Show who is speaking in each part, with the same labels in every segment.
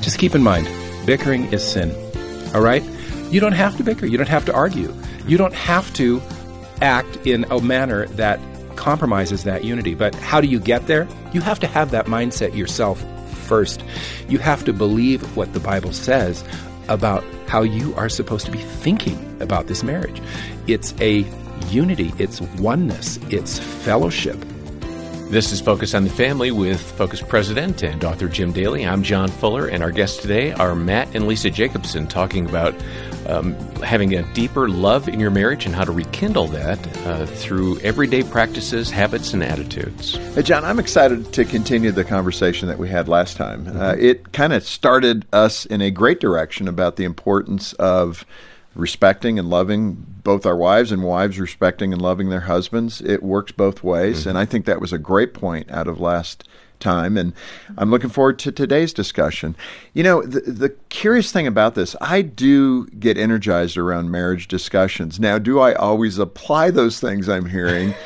Speaker 1: Just keep in mind, bickering is sin. All right? You don't have to bicker. You don't have to argue. You don't have to act in a manner that compromises that unity. But how do you get there? You have to have that mindset yourself first. You have to believe what the Bible says about how you are supposed to be thinking about this marriage. It's a unity, it's oneness, it's fellowship.
Speaker 2: This is Focus on the Family with Focus President and author Jim Daly. I'm John Fuller, and our guests today are Matt and Lisa Jacobson talking about um, having a deeper love in your marriage and how to rekindle that uh, through everyday practices, habits, and attitudes.
Speaker 3: Hey, John, I'm excited to continue the conversation that we had last time. Uh, it kind of started us in a great direction about the importance of respecting and loving both our wives and wives respecting and loving their husbands. It works both ways. Mm-hmm. And I think that was a great point out of last time. And I'm looking forward to today's discussion. You know, the, the curious thing about this, I do get energized around marriage discussions. Now, do I always apply those things I'm hearing?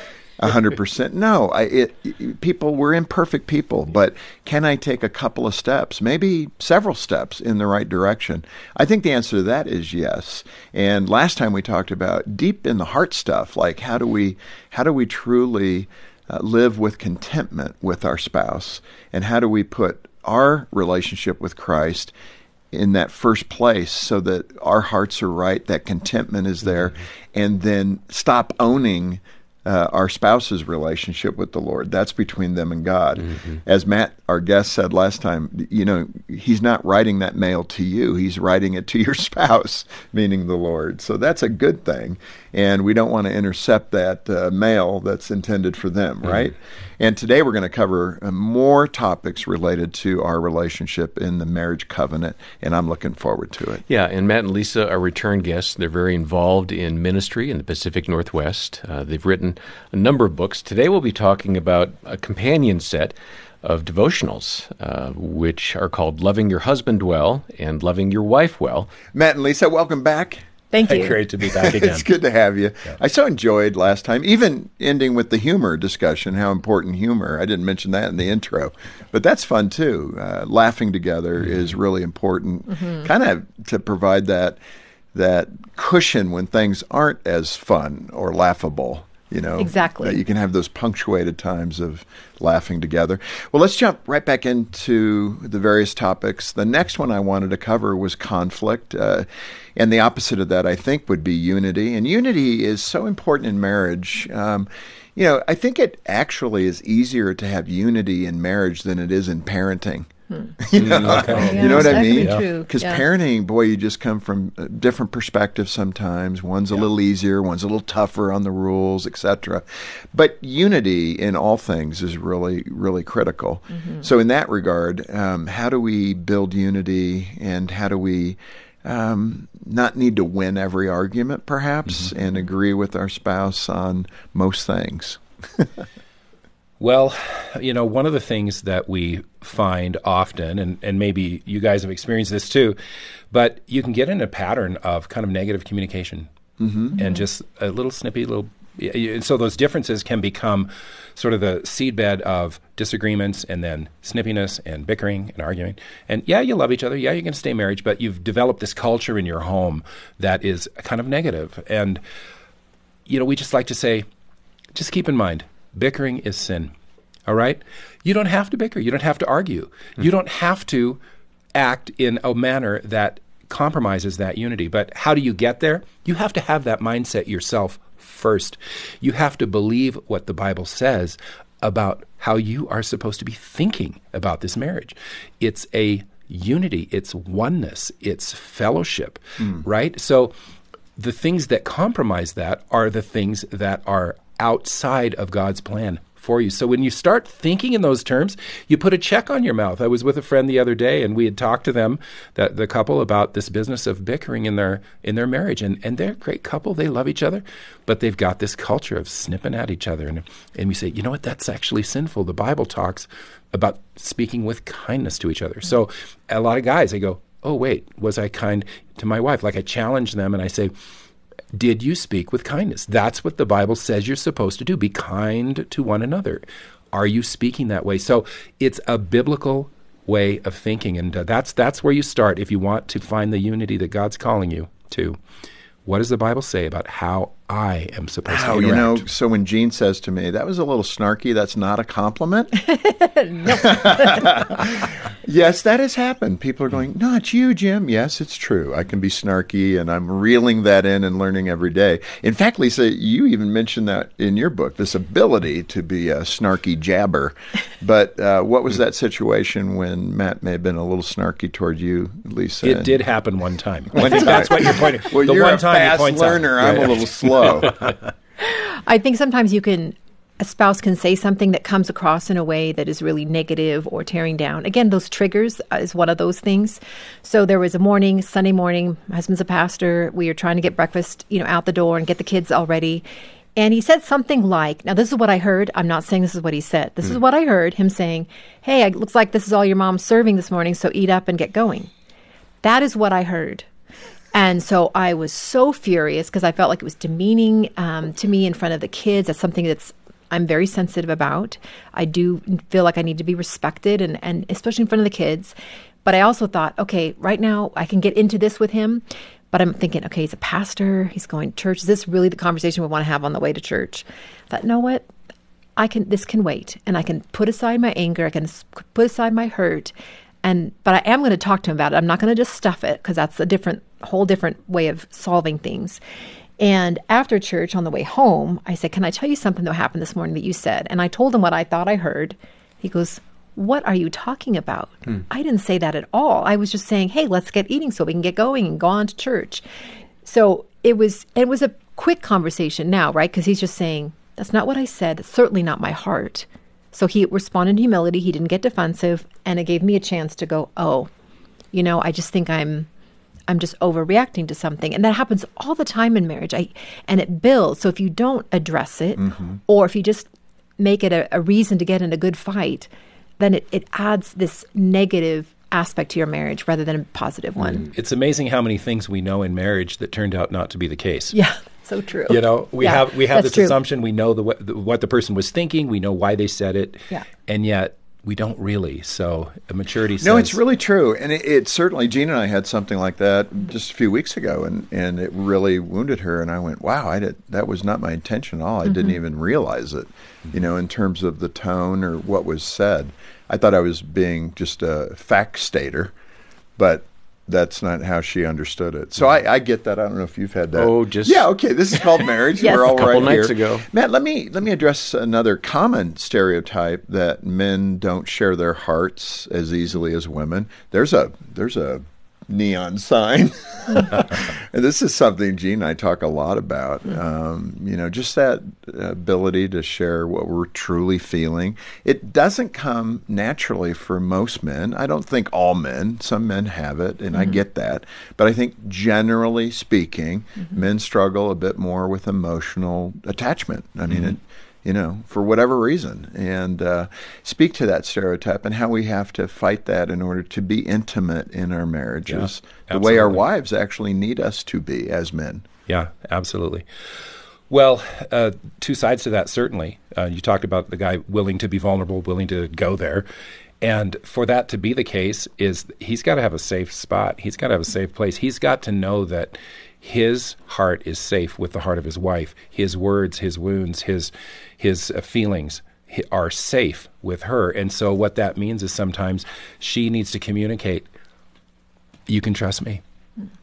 Speaker 3: hundred percent. No, I, it, people we're imperfect people, but can I take a couple of steps, maybe several steps in the right direction? I think the answer to that is yes. And last time we talked about deep in the heart stuff, like how do we how do we truly uh, live with contentment with our spouse, and how do we put our relationship with Christ in that first place so that our hearts are right, that contentment is there, mm-hmm. and then stop owning uh, our spouse's relationship with the Lord. That's between them and God. Mm-hmm. As Matt, our guest, said last time, you know, he's not writing that mail to you, he's writing it to your spouse, meaning the Lord. So that's a good thing. And we don't want to intercept that uh, mail that's intended for them, mm-hmm. And today we're going to cover uh, more topics related to our relationship in the marriage covenant, and I'm looking forward to it.
Speaker 2: Yeah, and Matt and Lisa are return guests. They're very involved in ministry in the Pacific Northwest. Uh, they've written a number of books. Today we'll be talking about a companion set of devotionals, uh, which are called Loving Your Husband Well and Loving Your Wife Well.
Speaker 3: Matt and Lisa, welcome back.
Speaker 4: Thank you.
Speaker 1: Great to be back again.
Speaker 3: it's good to have you. Yeah. I so enjoyed last time, even ending with the humor discussion, how important humor. I didn't mention that in the intro, but that's fun too. Uh, laughing together mm-hmm. is really important, mm-hmm. kind of to provide that that cushion when things aren't as fun or laughable you know
Speaker 4: exactly.
Speaker 3: you can have those punctuated times of laughing together. Well let's jump right back into the various topics. The next one i wanted to cover was conflict uh, and the opposite of that i think would be unity. And unity is so important in marriage. Um, you know i think it actually is easier to have unity in marriage than it is in parenting Hmm. you, know, okay. yeah, you know what I mean? Because yeah. parenting, boy, you just come from different perspectives sometimes. One's a yeah. little easier, one's a little tougher on the rules, etc. But unity in all things is really, really critical. Mm-hmm. So, in that regard, um, how do we build unity and how do we um, not need to win every argument, perhaps, mm-hmm. and agree with our spouse on most things?
Speaker 1: Well, you know, one of the things that we find often, and, and maybe you guys have experienced this too, but you can get in a pattern of kind of negative communication mm-hmm. and just a little snippy little. And So those differences can become sort of the seedbed of disagreements and then snippiness and bickering and arguing. And yeah, you love each other. Yeah, you're going to stay married, but you've developed this culture in your home that is kind of negative. And, you know, we just like to say, just keep in mind, bickering is sin. All right? You don't have to bicker. You don't have to argue. Mm-hmm. You don't have to act in a manner that compromises that unity. But how do you get there? You have to have that mindset yourself first. You have to believe what the Bible says about how you are supposed to be thinking about this marriage. It's a unity, it's oneness, it's fellowship, mm. right? So the things that compromise that are the things that are outside of God's plan for you. So when you start thinking in those terms, you put a check on your mouth. I was with a friend the other day and we had talked to them, that the couple about this business of bickering in their in their marriage and and they're a great couple. They love each other, but they've got this culture of snipping at each other and and we say, "You know what? That's actually sinful. The Bible talks about speaking with kindness to each other." So a lot of guys they go, "Oh, wait, was I kind to my wife?" Like I challenge them and I say, did you speak with kindness? That's what the Bible says you're supposed to do. Be kind to one another. Are you speaking that way? So it's a biblical way of thinking, and uh, that's that's where you start if you want to find the unity that God's calling you to. What does the Bible say about how I am supposed to.
Speaker 3: Wow,
Speaker 1: to
Speaker 3: you know, so when Jean says to me, that was a little snarky, that's not a compliment. yes, that has happened. People are going, not you, Jim. Yes, it's true. I can be snarky, and I'm reeling that in and learning every day. In fact, Lisa, you even mentioned that in your book, this ability to be a snarky jabber. But uh, what was that situation when Matt may have been a little snarky toward you, Lisa?
Speaker 1: It
Speaker 3: And-
Speaker 1: did happen one time. I think that's what you're pointing.
Speaker 3: Well,
Speaker 1: the
Speaker 3: you're
Speaker 1: one
Speaker 3: a
Speaker 1: time
Speaker 3: fast
Speaker 1: points out.
Speaker 3: learner. I'm
Speaker 1: Yeah.
Speaker 3: a little slow.
Speaker 4: I think sometimes you can, a spouse can say something that comes across in a way that is really negative or tearing down. Again, those triggers uh, is one of those things. So there was a morning, Sunday morning, my husband's a pastor. We were trying to get breakfast, you know, out the door and get the kids all ready. And he said something like, now this is what I heard. I'm not saying this is what he said. This is what I heard him saying, Hey, it looks like this is all your mom's serving this morning, so eat up and get going. That is what I heard. And so I was so furious because I felt like it was demeaning um, to me in front of the kids. That's something that's I'm very sensitive about. I do feel like I need to be respected, and, and especially in front of the kids. But I also thought, okay, right now I can get into this with him. But I'm thinking, okay, he's a pastor. He's going to church. Is this really the conversation we want to have on the way to church? I thought, know what? I can this can wait and I can put aside my anger, I can put aside my hurt and but I am going to talk to him about it. I'm not going to just stuff it because that's a different whole different way of solving things. And after church on the way home, I said, "Can I tell you something that happened this morning that you said?" And I told him what I thought I heard. He goes, "What are you talking about? Hmm. I didn't say that at all. I was just saying, "Hey, let's get eating so we can get going and go on to church." So it was it was a quick conversation now, right? Because he's just saying, That's not what I said. That's certainly not my heart. So he responded in humility. He didn't get defensive, and it gave me a chance to go, Oh, you know, I just think I'm I'm just overreacting to something. And that happens all the time in marriage. I and it builds. So if you don't address it mm-hmm. or if you just make it a, a reason to get in a good fight, then it, it adds this negative aspect to your marriage rather than a positive one. Mm.
Speaker 1: It's amazing how many things we know in marriage that turned out not to be the case.
Speaker 4: Yeah, so true.
Speaker 1: You know, we
Speaker 4: Yeah,
Speaker 1: have we have this
Speaker 4: true.
Speaker 1: assumption. We know the, what- the what the person was thinking. We know why they said it.
Speaker 4: Yeah.
Speaker 1: And yet we don't really. So a maturity.
Speaker 3: No, it's really true, and it, it certainly. Jean and I had something like that just a few weeks ago, and, and it really wounded her. And I went, "Wow, I did that was not my intention at all. I
Speaker 4: Mm-hmm.
Speaker 3: didn't even realize it, you know, in terms of the tone or what was said. I thought I was being just a fact stater, but." That's not how she understood it. So mm-hmm. I, I get that. I don't know if you've had that.
Speaker 2: Oh, just-
Speaker 3: yeah. Okay, this is called marriage.
Speaker 4: Yes.
Speaker 3: We're all
Speaker 4: A
Speaker 2: couple
Speaker 3: right
Speaker 2: nights
Speaker 3: here.
Speaker 2: ago.
Speaker 3: Matt, let me let me address another common stereotype that men don't share their hearts as easily as women. There's a there's a neon sign, and this is something Jean and I talk a lot about. Um, you know, just that ability to share what we're truly feeling. It doesn't come naturally for most men. I don't think all men. Some men have it, and I mm-hmm. get that. But I think generally speaking, mm-hmm. men struggle a bit more with emotional attachment. I mean, it, mm-hmm. You know, for whatever reason, and uh, speak to that stereotype and how we have to fight that in order to be intimate in our marriages, the way our wives actually need us to be as men.
Speaker 1: Yeah, absolutely. Well, uh, two sides to that, certainly. Uh, you talked about the guy willing to be vulnerable, willing to go there. And for that to be the case, is he's got to have a safe spot. He's got to have a safe place. He's got to know that his heart is safe with the heart of his wife. His words, his wounds, his his uh, feelings are safe with her. And so, what that means is sometimes she needs to communicate you can trust me.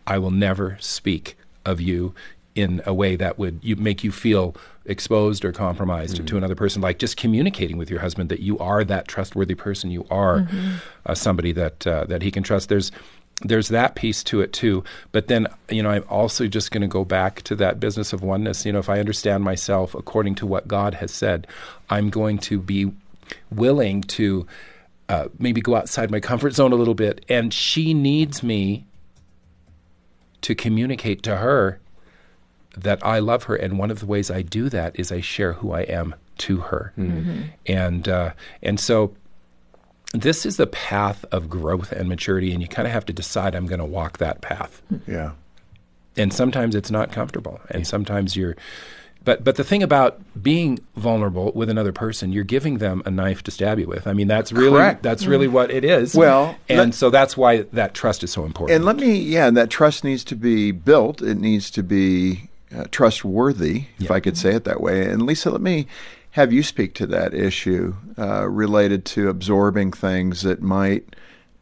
Speaker 1: I will never speak of you in a way that would you, make you feel exposed or compromised to another person. Like just communicating with your husband that you are that trustworthy person. You are uh, somebody that uh, that he can trust. There's there's that piece to it too. But then you know I'm also just going to go back to that business of oneness. You know, if I understand myself according to what God has said, I'm going to be willing to uh, maybe go outside my comfort zone a little bit. And she needs me to communicate to her that I love her. And one of the ways I do that is I share who I am to her. And uh, and so this is the path of growth and maturity, and you kind of have to decide I'm going to walk that path.
Speaker 3: Yeah.
Speaker 1: And sometimes it's not comfortable, and sometimes you're But but the thing about being vulnerable with another person, you're giving them a knife to stab you with. I mean, that's really
Speaker 3: Correct.
Speaker 1: that's really what it is.
Speaker 3: Well,
Speaker 1: and
Speaker 3: let-
Speaker 1: so that's why that trust is so important.
Speaker 3: And let me, yeah, that trust needs to be built. It needs to be uh, trustworthy, if I could say it that way. And Lisa, let me have you speak to that issue uh, related to absorbing things that might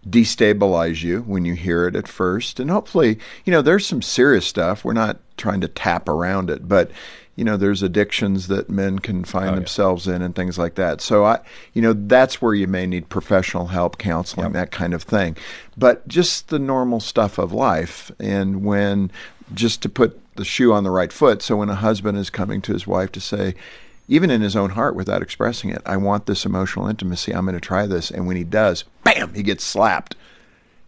Speaker 3: destabilize you when you hear it at first. And hopefully, you know, there's some serious stuff. We're not trying to tap around it, but you know, there's addictions that men can find
Speaker 1: Oh, yeah.
Speaker 3: themselves in and things like that. So I, you know, that's where you may need professional help, counseling, that kind of thing. But just the normal stuff of life. And when, just to put the shoe on the right foot, so when a husband is coming to his wife to say, even in his own heart without expressing it, I want this emotional intimacy. I'm going to try this. And when he does, bam, he gets slapped.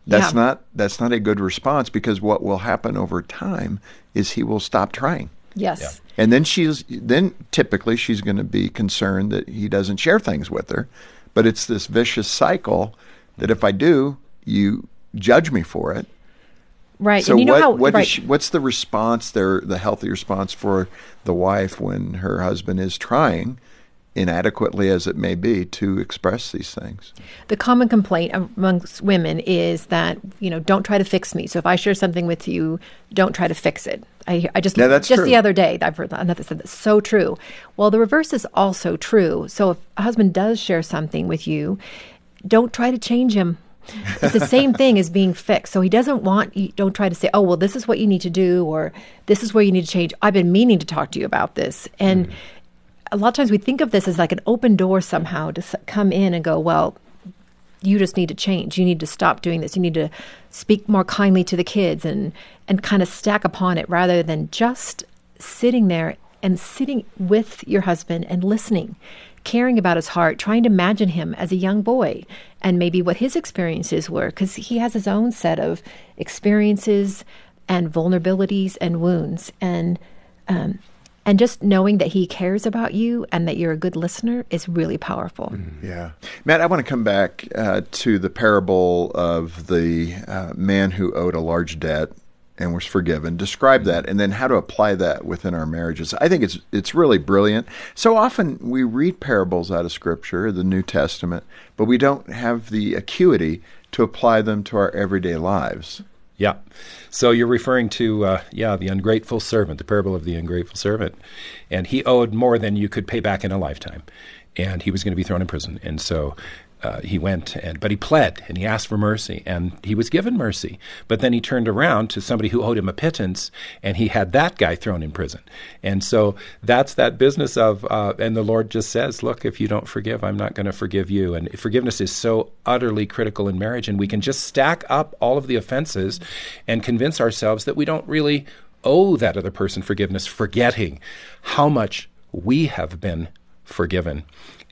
Speaker 3: That's
Speaker 4: Yeah.
Speaker 3: not that's not a good response because what will happen over time is he will stop trying.
Speaker 4: Yes.
Speaker 3: And then she's then typically she's going to be concerned that he doesn't share things with her. But it's this vicious cycle that if I do, you judge me for it.
Speaker 4: Right.
Speaker 3: So
Speaker 4: you know
Speaker 3: what,
Speaker 4: how
Speaker 3: what
Speaker 4: right.
Speaker 3: she, what's the response there, the healthy response for the wife when her husband is trying, inadequately as it may be, to express these things?
Speaker 4: the common complaint amongst women is that you know don't try to fix me so if i share something with you don't try to fix it i, I just
Speaker 3: Yeah, that's
Speaker 4: just
Speaker 3: true.
Speaker 4: the other day i've heard another said that's so true well the reverse is also true so if a husband does share something with you don't try to change him it's the same thing as being fixed. So he doesn't want you don't try to say oh well this is what you need to do or this is where you need to change. I've been meaning to talk to you about this. And mm-hmm. a lot of times we think of this as like an open door somehow to come in and go well you just need to change. You need to stop doing this. You need to speak more kindly to the kids and and kind of stack upon it rather than just sitting there and sitting with your husband and listening, caring about his heart, trying to imagine him as a young boy and maybe what his experiences were because he has his own set of experiences and vulnerabilities and wounds and um, and just knowing that he cares about you and that you're a good listener is really powerful.
Speaker 3: Yeah. Matt, I want to come back uh, to the parable of the uh, man who owed a large debt and was forgiven. Describe that and then how to apply that within our marriages. I think it's it's really brilliant. So often we read parables out of scripture, the New Testament, but we don't have the acuity to apply them to our everyday lives.
Speaker 1: Yeah. So you're referring to, uh, yeah, the ungrateful servant, the parable of the ungrateful servant. And he owed more than you could pay back in a lifetime. And he was going to be thrown in prison. And so uh, he went, and but he pled and he asked for mercy, and he was given mercy. But then he turned around to somebody who owed him a pittance, and he had that guy thrown in prison. And so that's that business of, uh, and the Lord just says, look, if you don't forgive, I'm not going to forgive you. And forgiveness is so utterly critical in marriage, and we can just stack up all of the offenses and convince ourselves that we don't really owe that other person forgiveness, forgetting how much we have been forgiven.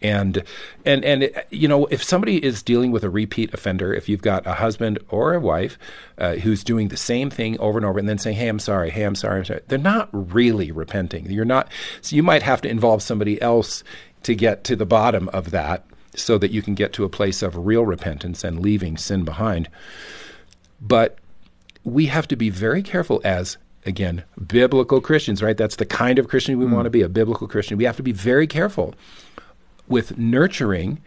Speaker 1: And and and you know, if somebody is dealing with a repeat offender, if you've got a husband or a wife uh, who's doing the same thing over and over, and then saying, "Hey, I'm sorry. Hey, I'm sorry. I'm sorry," they're not really repenting. You're not. So you might have to involve somebody else to get to the bottom of that, so that you can get to a place of real repentance and leaving sin behind. But we have to be very careful as again biblical Christians, right? That's the kind of Christian we hmm. want to be, a biblical Christian. We have to be very careful with nurturing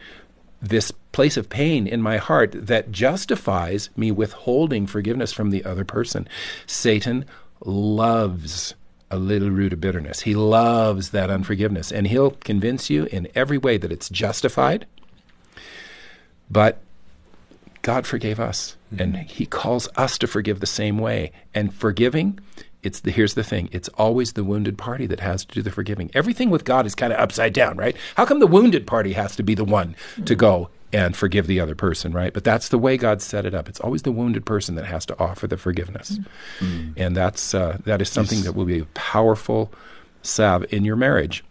Speaker 1: this place of pain in my heart that justifies me withholding forgiveness from the other person. Satan loves a little root of bitterness. He loves that unforgiveness, and he'll convince you in every way that it's justified. But God forgave us, hmm. and He calls us to forgive the same way. And forgiving, it's the, here's the thing: it's always the wounded party that has to do the forgiving. Everything with God is kind of upside down, right? How come the wounded party has to be the one to go and forgive the other person, right? But that's the way God set it up. It's always the wounded person that has to offer the forgiveness, and that's uh, that is something that will be a powerful salve in your marriage.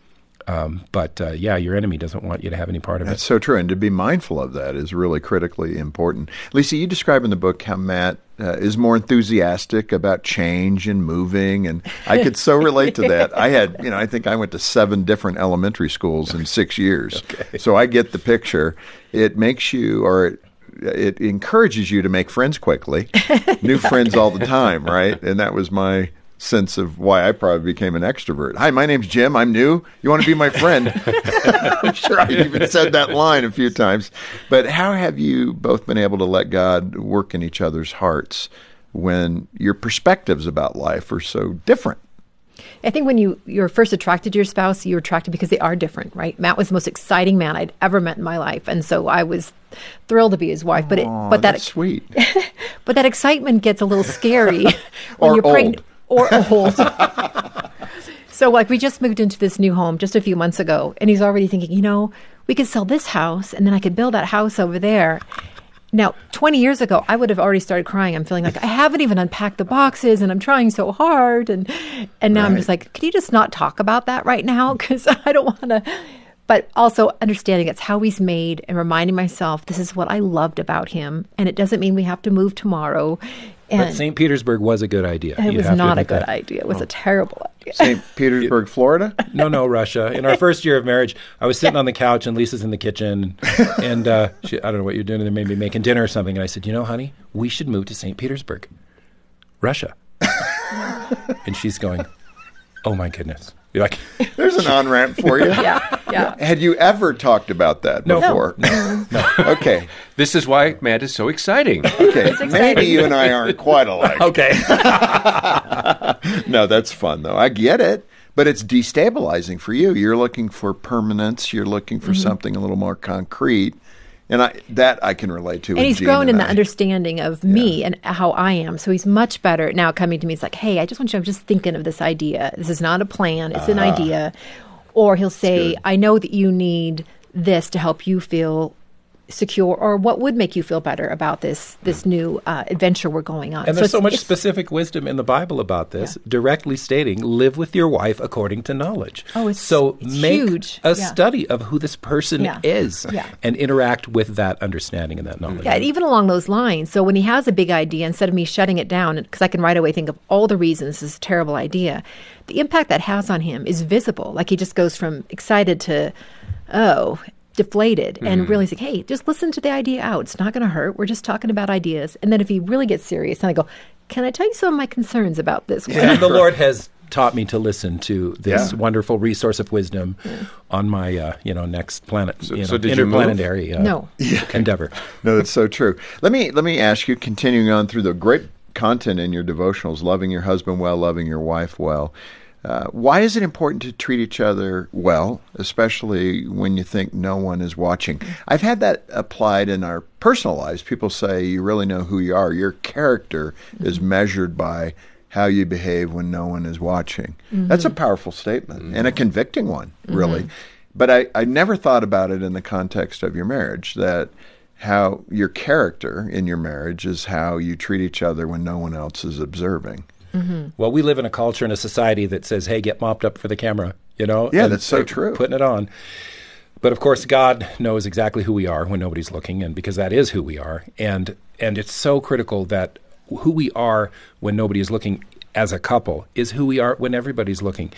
Speaker 1: Um, but uh, yeah, your enemy doesn't want you to have any part of
Speaker 3: That's
Speaker 1: it.
Speaker 3: so true, and to be mindful of that is really critically important. Lisa, you describe in the book how Matt uh, is more enthusiastic about change and moving, and I could so relate to that. I had, you know, I think I went to seven different elementary schools in six years, so I get the picture. It makes you, or it, it encourages you to make friends quickly, new friends all the time, right? And that was my sense of why I probably became an extrovert. Hi, my name's Jim. I'm new. You want to be my friend? I'm sure I even said that line a few times. But how have you both been able to let God work in each other's hearts when your perspectives about life are so different?
Speaker 4: I think when you you're first attracted to your spouse, you're attracted because they are different, right? Matt was the most exciting man I'd ever met in my life, and so I was thrilled to be his wife. But it, but that
Speaker 3: sweet.
Speaker 4: but that excitement gets a little scary when you're pregnant. Or old. so like we just moved into this new home just a few months ago, and he's already thinking, you know, we could sell this house, and then I could build that house over there. Now, 20 years ago, I would have already started crying. I'm feeling like I haven't even unpacked the boxes and I'm trying so hard. And, and now I'm just like, can you just not talk about that right now? Because I don't want to. But also understanding it's how he's made and reminding myself this is what I loved about him. And it doesn't mean we have to move tomorrow.
Speaker 1: But St. Petersburg was a good idea.
Speaker 4: it
Speaker 1: You
Speaker 4: was
Speaker 1: have to
Speaker 4: not a good
Speaker 1: that.
Speaker 4: idea. It was a terrible idea.
Speaker 3: St. Petersburg, Florida?
Speaker 1: No, no, Russia. In our first year of marriage, I was sitting on the couch and Lisa's in the kitchen, and uh, she, I don't know what you're doing. They maybe making dinner or something. And I said, you know, honey, we should move to St. Petersburg, Russia. and she's going, oh my goodness. You're like,
Speaker 3: There's an on ramp for you.
Speaker 4: Yeah, yeah.
Speaker 3: Had you ever talked about that before?
Speaker 1: No.
Speaker 3: before? Okay.
Speaker 2: This is why Matt is so exciting.
Speaker 3: Okay. Maybe you and I aren't quite alike.
Speaker 1: okay.
Speaker 3: No, that's fun though. I get it, but it's destabilizing for you. You're looking for permanence. You're looking
Speaker 4: Mm-hmm.
Speaker 3: for something a little more concrete, and I that I can relate to.
Speaker 4: And he's
Speaker 3: Gene
Speaker 4: grown in
Speaker 3: and
Speaker 4: the understanding of me and how I am. So he's much better now coming to me. It's like, hey, I just want you, I'm just thinking of this idea. This is not a plan, it's an uh-huh. idea. Or he'll say, I know that you need this to help you feel secure or what would make you feel better about this this new uh, adventure we're going on
Speaker 1: And there's so much specific wisdom in the Bible about this, directly stating, "Live with your wife according to knowledge."
Speaker 4: Oh, it's-
Speaker 1: so
Speaker 4: it's
Speaker 1: make
Speaker 4: huge.
Speaker 1: a
Speaker 4: Yeah.
Speaker 1: study of who this person
Speaker 4: Yeah.
Speaker 1: is,
Speaker 4: Yeah.
Speaker 1: and interact with that understanding and that knowledge.
Speaker 4: Yeah, even along those lines. So when he has a big idea, instead of me shutting it down, because I can right away think of all the reasons this is a terrible idea, the impact that has on him is visible. Like he just goes from excited to, oh, deflated, and really saying, hey, just listen to the idea out. It's not going to hurt. We're just talking about ideas. And then if he really gets serious, then I go, can I tell you some of my concerns about this?
Speaker 1: and the Lord has taught me to listen to this
Speaker 3: Yeah.
Speaker 1: wonderful resource of wisdom on my, uh, you know, next planet, you know,
Speaker 2: so did you
Speaker 1: interplanetary uh,
Speaker 4: No.
Speaker 1: endeavor.
Speaker 3: No, that's so true. Let me let me ask you, continuing on through the great content in your devotionals, loving your husband well, loving your wife well. Uh, why is it important to treat each other well, especially when you think no one is watching? I've had that applied in our personal lives. People say you really know who you are. Your character is mm-hmm. measured by how you behave when no one is watching. Mm-hmm. That's a powerful statement and a mm-hmm. convicting one, really. But I, I never thought about it in the context of your marriage that how your character in your marriage is how you treat each other when no one else is observing. Mm-hmm.
Speaker 1: Well, we live in a culture and a society that says, "Hey, get mopped up for the camera," you know.
Speaker 3: Yeah,
Speaker 1: and
Speaker 3: that's so true.
Speaker 1: Putting it on. But of course, God knows exactly who we are when nobody's looking, and because that is who we are, and and it's so critical that who we are when nobody is looking as a couple is who we are when everybody's looking,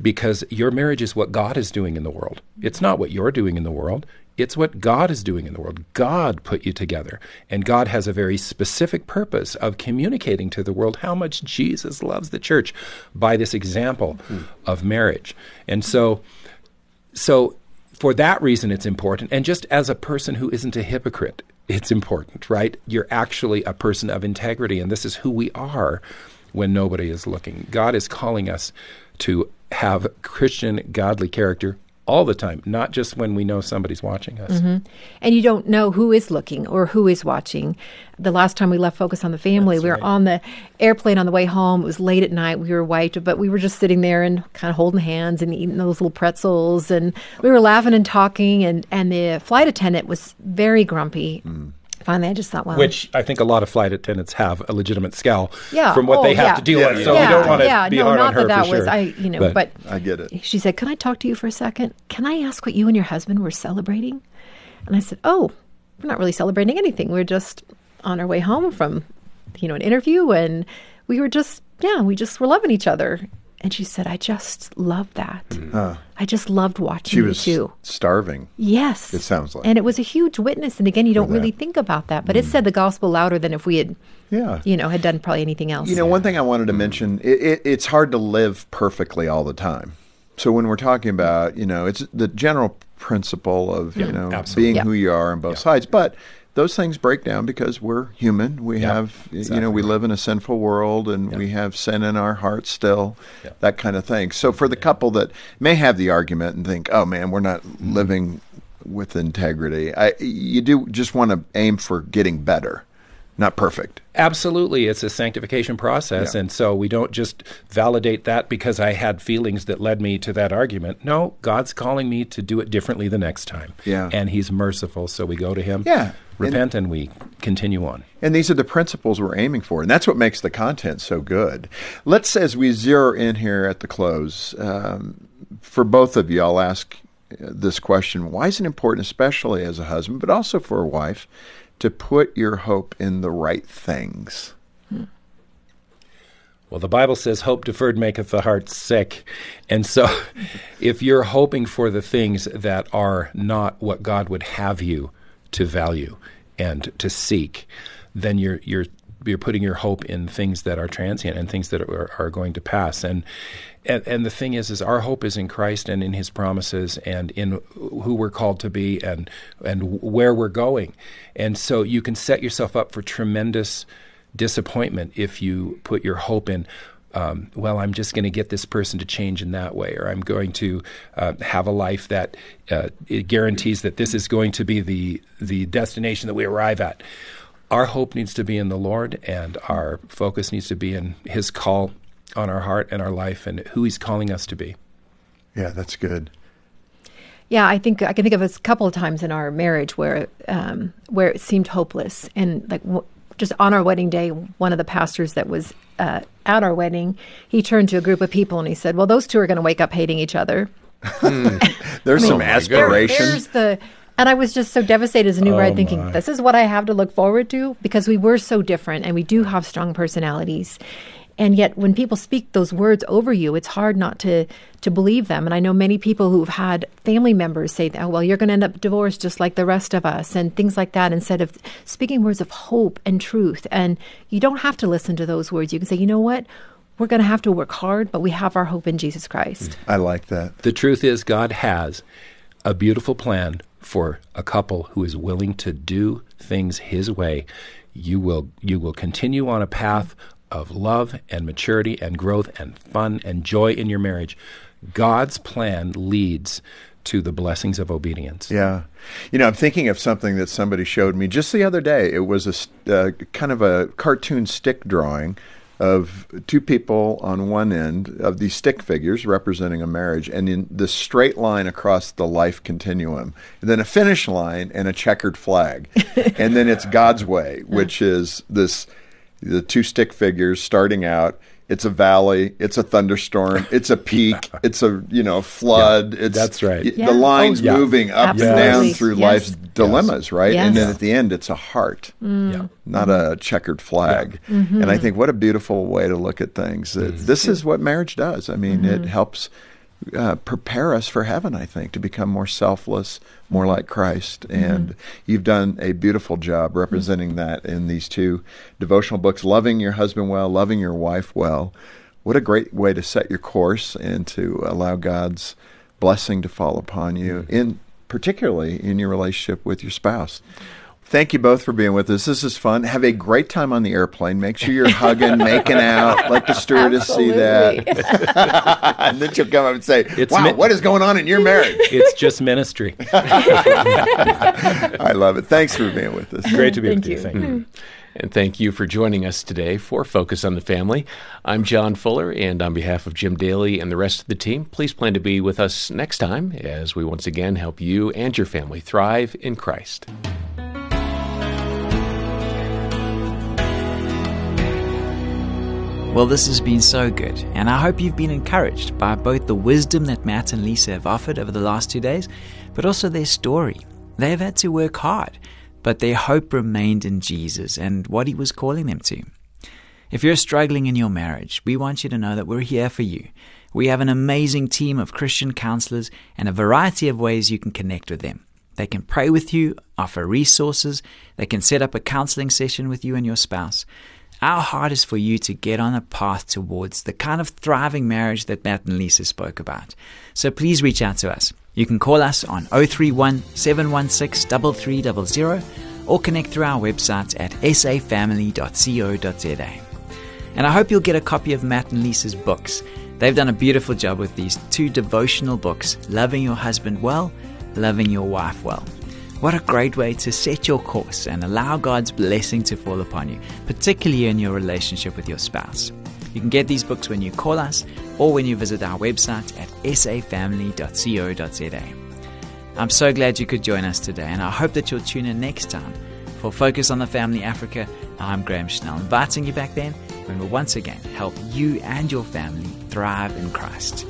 Speaker 1: because your marriage is what God is doing in the world. It's not what you're doing in the world. It's what God is doing in the world. God put you together, and God has a very specific purpose of communicating to the world how much Jesus loves the church by this example hmm. of marriage. And so, so for that reason, it's important. And just as a person who isn't a hypocrite, it's important, right? You're actually a person of integrity, and this is who we are when nobody is looking. God is calling us to have Christian, godly character all the time, not just when we know somebody's watching us. Mm-hmm.
Speaker 4: and you don't know who is looking or who is watching. The last time we left Focus on the Family, we were on the airplane on the way home. It was late at night. We were wiped, but we were just sitting there and kind of holding hands and eating those little pretzels. And we were laughing and talking. And, and the flight attendant was very grumpy. Mm. Finally, I just thought, well,
Speaker 1: Which I think a lot of flight attendants have a legitimate scowl
Speaker 4: yeah,
Speaker 1: from what
Speaker 4: oh,
Speaker 1: they have
Speaker 4: yeah.
Speaker 1: to deal
Speaker 3: Yeah,
Speaker 1: with.
Speaker 3: yeah.
Speaker 1: So
Speaker 3: Yeah,
Speaker 1: we don't want to
Speaker 4: yeah,
Speaker 1: be
Speaker 4: no,
Speaker 1: hard
Speaker 4: not
Speaker 1: on her
Speaker 4: that that
Speaker 1: for
Speaker 4: was
Speaker 1: sure.
Speaker 4: I, you know, but,
Speaker 3: I get it.
Speaker 4: She said, "Can I talk to you for a second? Can I ask what you and your husband were celebrating?" And I said, "Oh, we're not really celebrating anything. We're just on our way home from, you know, an interview, and we were just, yeah, we just were loving each other." And she said, I just loved that. Hmm. I just loved watching
Speaker 3: She
Speaker 4: you
Speaker 3: was
Speaker 4: too.
Speaker 3: starving.
Speaker 4: Yes.
Speaker 3: It sounds like.
Speaker 4: And it was a huge witness. And again, you don't.
Speaker 3: Mm.
Speaker 4: really think about that, but it hmm. said the gospel louder than if we had,
Speaker 3: Yeah.
Speaker 4: you know, had done probably anything else.
Speaker 3: You know, one thing I wanted to hmm. mention, it, it, it's hard to live perfectly all the time. So when we're talking about, you know, it's the general principle of, you know,
Speaker 1: absolutely.
Speaker 3: being
Speaker 4: Yeah.
Speaker 3: who you are on both sides. But those things break down because we're human. We
Speaker 1: Yeah,
Speaker 3: have, you know, we live in a sinful world and we have sin in our hearts still,
Speaker 1: Yeah.
Speaker 3: that kind of thing. So for the couple that may have the argument and think, oh man, we're not
Speaker 1: Mm-hmm.
Speaker 3: living with integrity, I, you do just want to aim for getting better, not perfect.
Speaker 1: Absolutely, it's a sanctification process,
Speaker 3: Yeah.
Speaker 1: and so we don't just validate that because I had feelings that led me to that argument. No, God's calling me to do it differently the next time.
Speaker 3: Yeah.
Speaker 1: and He's merciful, so we go to Him.
Speaker 3: Yeah.
Speaker 1: Repent, and, we continue on.
Speaker 3: And these are the principles we're aiming for, and that's what makes the content so good. Let's, as we zero in here at the close, um, for both of you, I'll ask uh, this question: Why is it important, especially as a husband, but also for a wife, to put your hope in the right things?
Speaker 1: Well, the Bible says, "Hope deferred maketh the heart sick," and so, if you're hoping for the things that are not what God would have you to value and to seek, then you're you're you're putting your hope in things that are transient and things that are, are going to pass. And, and and the thing is, is our hope is in Christ and in His promises and in who we're called to be and and where we're going. And so you can set yourself up for tremendous disappointment if you put your hope in. Um, well, I'm just going to get this person to change in that way, or I'm going to uh, have a life that uh, it guarantees that this is going to be the the destination that we arrive at. Our hope needs to be in the Lord, and our focus needs to be in His call on our heart and our life, and who He's calling us to be.
Speaker 3: Yeah, that's good.
Speaker 4: Yeah, I think I can think of a couple of times in our marriage where um, where it seemed hopeless, and like w- just on our wedding day, one of the pastors that was uh, at our wedding, he turned to a group of people and he said, "Well, those two are going to wake up hating each other."
Speaker 3: There's some
Speaker 4: There-
Speaker 3: aspiration.
Speaker 4: there's the, and I was just so devastated as a new
Speaker 1: Oh,
Speaker 4: bride, thinking
Speaker 1: my.
Speaker 4: this is what I have to look forward to because we were so different and we do have strong personalities. And yet, when people speak those words over you, it's hard not to to believe them. And I know many people who've had family members say, "Oh, well, you're going to end up divorced just like the rest of us," and things like that. Instead of speaking words of hope and truth, and you don't have to listen to those words. You can say, "You know what? We're going to have to work hard, but we have our hope in Jesus Christ." Mm.
Speaker 3: I like that.
Speaker 1: The truth is, God has a beautiful plan for a couple who is willing to do things His way. You will you will continue on a path of love and maturity and growth and fun and joy in your marriage. God's plan leads to the blessings of obedience.
Speaker 3: Yeah. You know, I'm thinking of something that somebody showed me just the other day. It was a uh, kind of a cartoon stick drawing of two people on one end of these stick figures representing a marriage, and in the straight line across the life continuum, and then a finish line and a checkered flag, and then it's God's way, which is this the two stick figures starting out. It's a valley. It's a thunderstorm. It's a peak. It's a you know flood. it's
Speaker 1: that's right.
Speaker 3: y-
Speaker 4: Yeah.
Speaker 3: The lines
Speaker 4: Oh,
Speaker 1: yeah.
Speaker 3: moving up and down through
Speaker 4: Yes.
Speaker 3: life's dilemmas, right? And then at the end, it's a heart,
Speaker 1: Yeah.
Speaker 3: not a checkered flag.
Speaker 4: Mm-hmm.
Speaker 3: And I think what a beautiful way to look at things. That This is what marriage does. I mean,
Speaker 4: Mm-hmm.
Speaker 3: it helps uh, prepare us for heaven. I think to become more selfless, more like Christ. Mm-hmm. And you've done a beautiful job representing mm-hmm. that in these two devotional books: loving your husband well, loving your wife well. What a great way to set your course and to allow God's blessing to fall upon you mm-hmm. in particularly in your relationship with your spouse. Thank you both for being with us. This is fun. Have a great time on the airplane. Make sure you're hugging, making out, let the stewardess see that. and then she'll come up and say,
Speaker 1: It's
Speaker 3: Wow,
Speaker 1: mi-
Speaker 3: what is going on in your marriage?
Speaker 1: It's just ministry.
Speaker 3: I love it. Thanks for being with us.
Speaker 1: Great to be
Speaker 4: Thank
Speaker 1: with you.
Speaker 4: you.
Speaker 1: Thank you. Hmm.
Speaker 2: And thank you for joining us today for Focus on the Family. I'm John Fuller, and on behalf of Jim Daly and the rest of the team, please plan to be with us next time as we once again help you and your family thrive in Christ.
Speaker 5: Well, this has been so good, and I hope you've been encouraged by both the wisdom that Matt and Lisa have offered over the last two days, but also their story. They have had to work hard, but their hope remained in Jesus and what he was calling them to. If you're struggling in your marriage, we want you to know that we're here for you. We have an amazing team of Christian counselors and a variety of ways you can connect with them. They can pray with you, offer resources, they can set up a counseling session with you and your spouse. Our heart is for you to get on a path towards the kind of thriving marriage that Matt and Lisa spoke about. So please reach out to us. You can call us on 031 716 3300 or connect through our website at safamily.co.za. And I hope you'll get a copy of Matt and Lisa's books. They've done a beautiful job with these two devotional books Loving Your Husband Well, Loving Your Wife Well. What a great way to set your course and allow God's blessing to fall upon you, particularly in your relationship with your spouse. You can get these books when you call us or when you visit our website at safamily.co.za. I'm so glad you could join us today, and I hope that you'll tune in next time for Focus on the Family Africa. I'm Graham Schnell, inviting you back then when we'll once again help you and your family thrive in Christ.